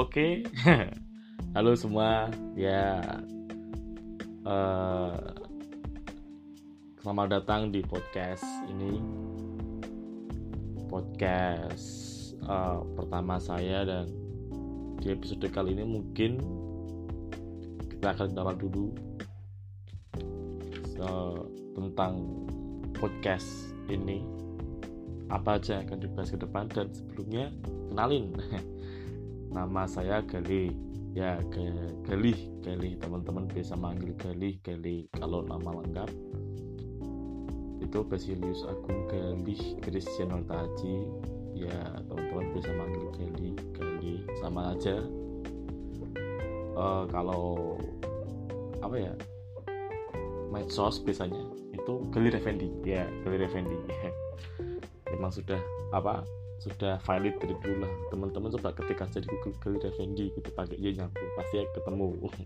Oke, halo semua. Ya, uh, selamat datang di podcast ini. Podcast uh, pertama saya dan di episode kali ini mungkin kita akan kenalan dulu uh, tentang podcast ini apa aja yang akan dibahas ke depan dan sebelumnya kenalin nama saya Gali ya Galih Galih. Teman-teman bisa manggil Galih Galih. Kalau nama lengkap itu Basilius Agung Galih Christian Taji ya teman-teman bisa manggil Galih Galih. Sama aja. Uh, kalau apa ya? Medsos biasanya itu Galih Effendi. Ya Galih Effendi. Memang sudah apa sudah valid dari dulu lah. Teman-teman coba ketik aja di Google Gali Effendi gitu pakai y nyambung pasti ketemu. Oke.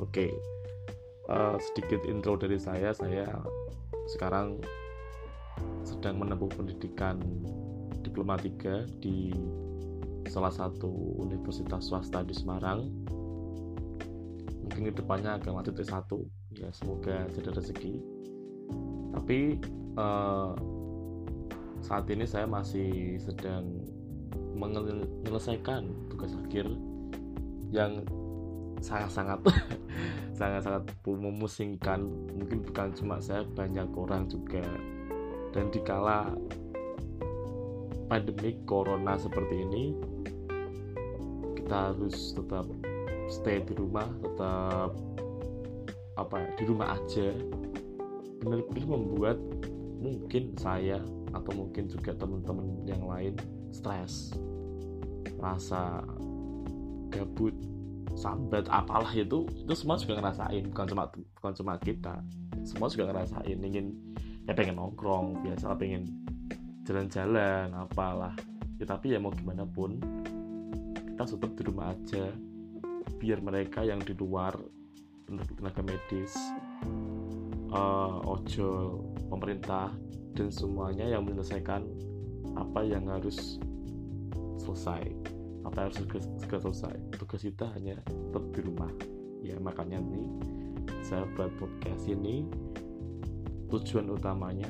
Okay. uh, eh, sedikit intro dari saya. Saya sekarang sedang menempuh pendidikan diploma 3 di salah satu universitas swasta di Semarang. Mungkin ke depannya akan lanjut S1 ya semoga jadi rezeki. Tapi uh, saat ini saya masih sedang menyelesaikan tugas akhir yang sangat-sangat sangat-sangat memusingkan. Mungkin bukan cuma saya banyak orang juga. Dan dikala pandemi corona seperti ini kita harus tetap stay di rumah tetap apa ya, di rumah aja. Benar-benar membuat mungkin saya atau mungkin juga teman-teman yang lain. Stres. Rasa gabut. Sambat apalah itu. Itu semua juga ngerasain. Bukan cuma bukan cuma kita. Semua juga ngerasain. Ingin ya pengen nongkrong. Biasa pengen jalan-jalan apalah. Ya tapi ya mau gimana pun kita tetap di rumah aja. Biar mereka yang di luar tenaga medis uh, ojol pemerintah dan semuanya yang menyelesaikan apa yang harus selesai apa yang harus segera selesai. Tugas kita hanya tetap di rumah. Ya makanya nih saya buat podcast ini tujuan utamanya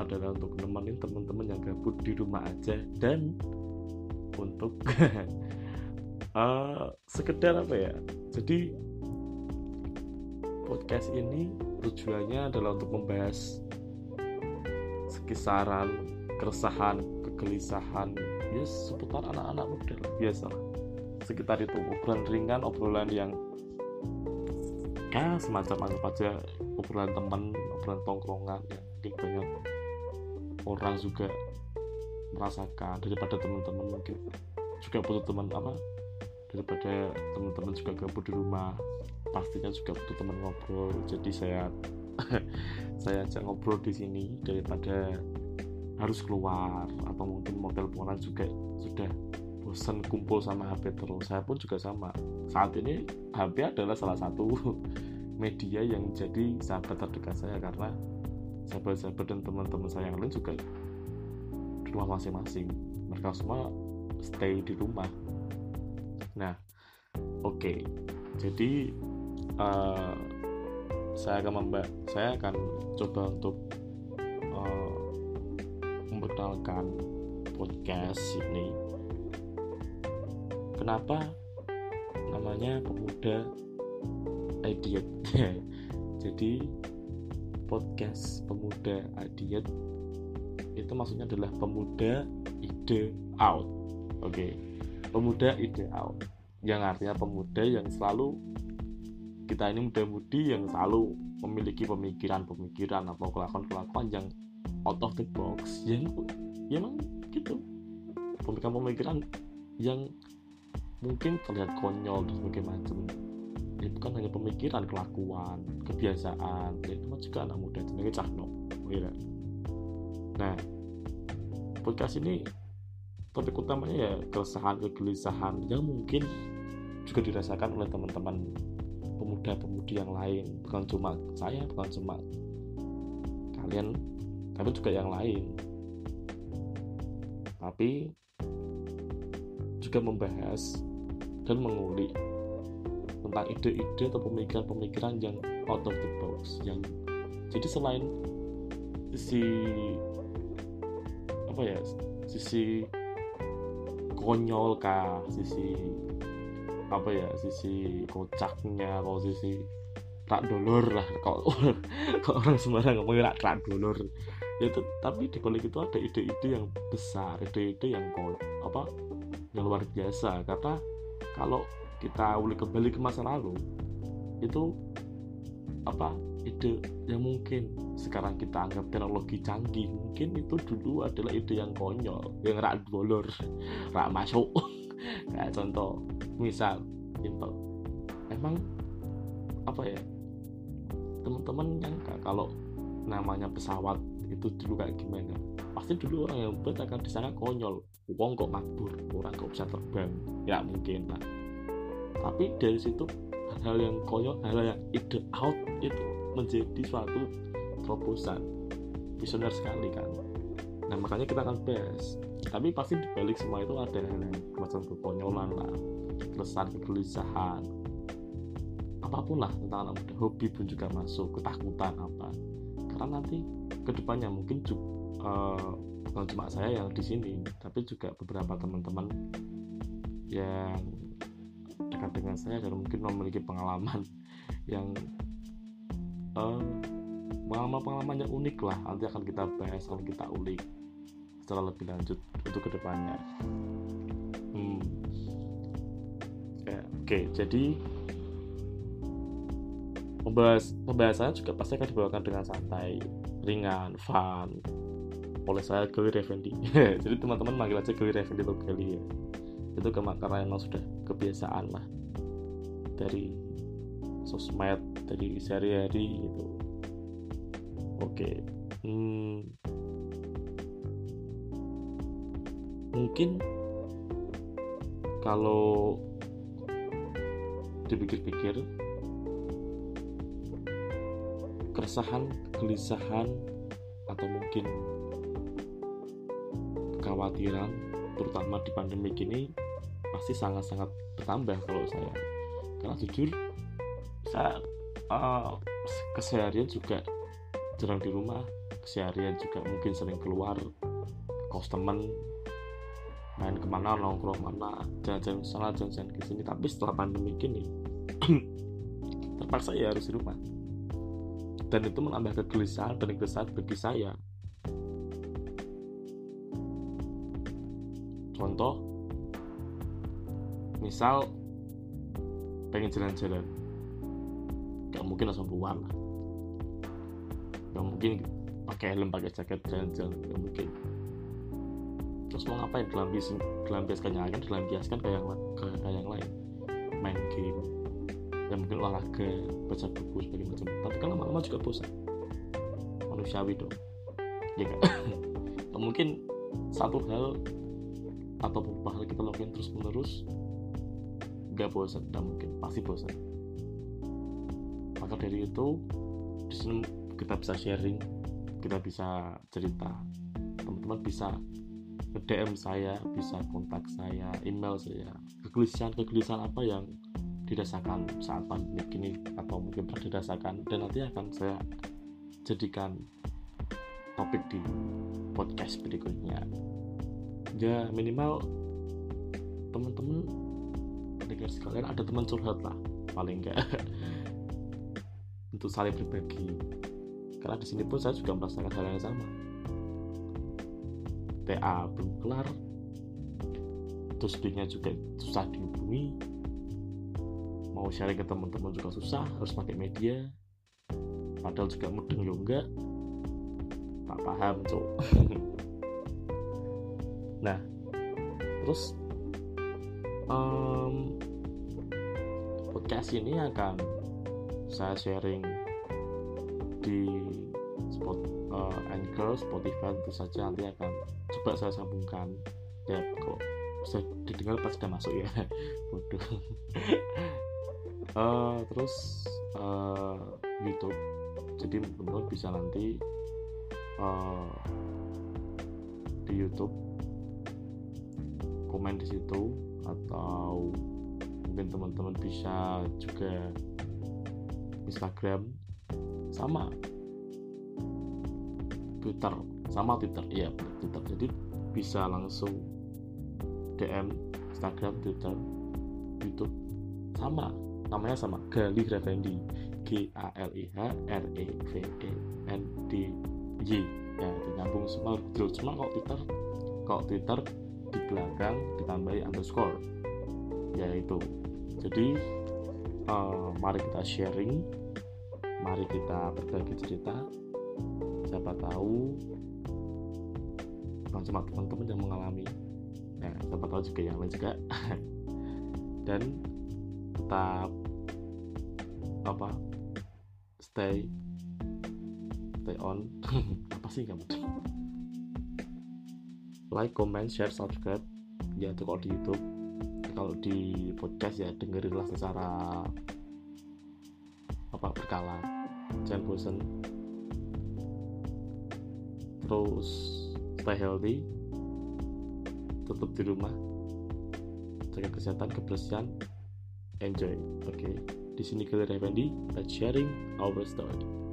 adalah untuk nemenin teman-teman yang gabut di rumah aja dan untuk uh, sekedar apa ya? Jadi podcast ini tujuannya adalah untuk membahas kisaran keresahan kegelisahan. Ya seputar anak-anak muda lah. Biasa sekitar itu obrolan ringan obrolan yang ya semacam anggap aja. Obrolan teman obrolan tongkrongan yang mungkin banyak orang juga merasakan. Daripada teman-teman mungkin juga butuh teman apa? Daripada teman-teman juga gabut di rumah pastinya juga butuh teman ngobrol jadi saya saya ajak ngobrol di sini daripada harus keluar atau mungkin mau teleponan juga sudah bosan kumpul sama HP terus. Saya pun juga sama. Saat ini HP adalah salah satu media yang jadi sahabat terdekat saya karena sahabat-sahabat dan teman-teman saya yang lain juga di rumah masing-masing. Mereka semua stay di rumah. Nah oke. Okay. jadi uh, saya akan membak saya akan coba untuk uh, memperkenalkan podcast ini. Kenapa? Namanya pemuda idiot. Jadi podcast pemuda idiot itu maksudnya adalah pemuda ide out. Oke okay. pemuda ide out. Yang artinya pemuda yang selalu kita ini muda-mudi yang selalu memiliki pemikiran-pemikiran atau kelakuan-kelakuan yang out of the box. Yang ya emang gitu. Pemikiran-pemikiran yang mungkin terlihat konyol dan sebagainya macam ya bukan hanya pemikiran kelakuan kebiasaan. Ya itu juga anak muda jenenge cahno kira nah podcast ini topik utamanya ya keresahan kegelisahan yang mungkin juga dirasakan oleh teman-teman pemuda-pemudi yang lain. Bukan cuma saya bukan cuma kalian tapi juga yang lain. Tapi juga membahas dan mengulik tentang ide-ide atau pemikiran-pemikiran yang out of the box yang jadi selain sisi apa ya sisi konyol kah sisi apa ya sisi kocaknya atau sisi rak dolor lah kok kok orang sembarang ngomong rak rak dolor ya itu tapi di balik itu ada ide-ide yang besar ide-ide yang apa yang luar biasa. Karena kalau kita ulik kembali ke masa lalu itu apa ide yang mungkin sekarang kita anggap teknologi canggih mungkin itu dulu adalah ide yang konyol yang rak dolor rak masuk kayak contoh misal simple. Emang apa ya teman-teman yang kalau namanya pesawat itu dulu kayak gimana pasti dulu orang yang buat akan disangka konyol. Uang kok mabur orang kok bisa terbang? Ya mungkin lah tapi dari situ hal-hal yang konyol hal-hal yang ide out itu menjadi suatu terobosan. Visioner sekali kan nah makanya kita akan bahas. Tapi pasti dibalik semua itu ada macam kekonyolan lah keresahan kegelisahan apa pun lah tentang anak muda. Hobi pun juga masuk ketakutan apa. Karena nanti ke depannya mungkin juga uh, eh, bukan cuma saya yang di sini tapi juga beberapa teman-teman yang dekat dengan saya dan mungkin memiliki pengalaman yang uh, pengalaman-pengalaman yang unik lah. Nanti akan kita bahas akan kita ulik secara lebih lanjut untuk ke depannya. Hmm. ya, oke okay, jadi membahas pembahasannya juga pasti akan dibawakan dengan santai ringan fun. Oleh saya Gali Revendi jadi teman-teman manggil aja Gali Revendi atau Gali ya. Itu karena emang sudah kebiasaan lah dari sosmed dari sehari-hari gitu. Oke hmm, mungkin kalau dipikir-pikir keresahan, kegelisahan, atau mungkin kekhawatiran, terutama di pandemi ini pasti sangat-sangat bertambah kalau saya. Karena jujur, saya uh, keseharian juga jarang di rumah, keseharian juga mungkin sering keluar, kos teman, main ke mana nongkrong mana. Jalan-jalan sana jalan-jalan ke sini. Tapi setelah pandemi ini terpaksa ya harus di rumah. Dan itu menambah kegelisahan dan kegelisahan bagi saya. Contoh misal pengen jalan-jalan. Gak mungkin langsung keluar lah. Gak mungkin pakai helm pakai jaket jalan-jalan. Gak mungkin terus mau ngapain? Dilampiaskan yang akan dilampiaskan ke yang ke, ke yang lain. Main game. Yang mungkin olahraga baca buku sebagainya macam. Tapi kan lama-lama juga bosan. Manusiawi dong. Ya kan mungkin satu hal atau beberapa hal kita lakukan terus menerus nggak bosan dan mungkin. Pasti bosan. Maka dari itu di sini kita bisa sharing kita bisa cerita. Teman-teman bisa DM saya bisa kontak saya email saya. Kegelisahan kegelisahan apa yang dirasakan saat pandemi ini atau mungkin pernah dirasakan dan nanti akan saya jadikan topik di podcast berikutnya. Ya minimal teman-teman pendengar sekalian ada teman curhat lah paling enggak untuk saling berbagi. Karena di sini pun saya juga merasakan hal yang sama TA belum kelar. Terus juga susah dihubungi. Mau sharing ke teman-teman juga susah harus pakai media. Padahal juga mudeng ya enggak. Tak paham cok nah terus um, podcast ini akan saya sharing di uh, Anchor, Spotify tentu saja. Nanti akan coba saya sambungkan. Ya kok bisa didengar pas sudah masuk ya? Bodoh uh, terus uh, YouTube. Jadi teman-teman bisa nanti uh, di YouTube. Komen di situ. Atau mungkin teman-teman bisa juga Instagram. Sama Twitter. Sama Twitter iya Twitter. Jadi bisa langsung DM Instagram Twitter YouTube. Sama namanya sama Gali Revendi. G A L I H R E V E N D Y. Ya nyambung semua terus cuma kalau Twitter kalau Twitter di belakang ditambahi underscore yaitu. Jadi uh, mari kita sharing mari kita berbagi cerita siapa tahu bukan cuma teman-teman yang mengalami ya siapa tahu juga yang lain juga. Dan tetap apa stay stay on. Apa sih kamu? Like comment share subscribe. Ya itu kalau di YouTube kalau di podcast ya dengerinlah secara apa berkala. Jangan bosan terus stay healthy tetap di rumah jaga kesehatan kebersihan enjoy oke okay? di sini kita Effendi let's sharing our story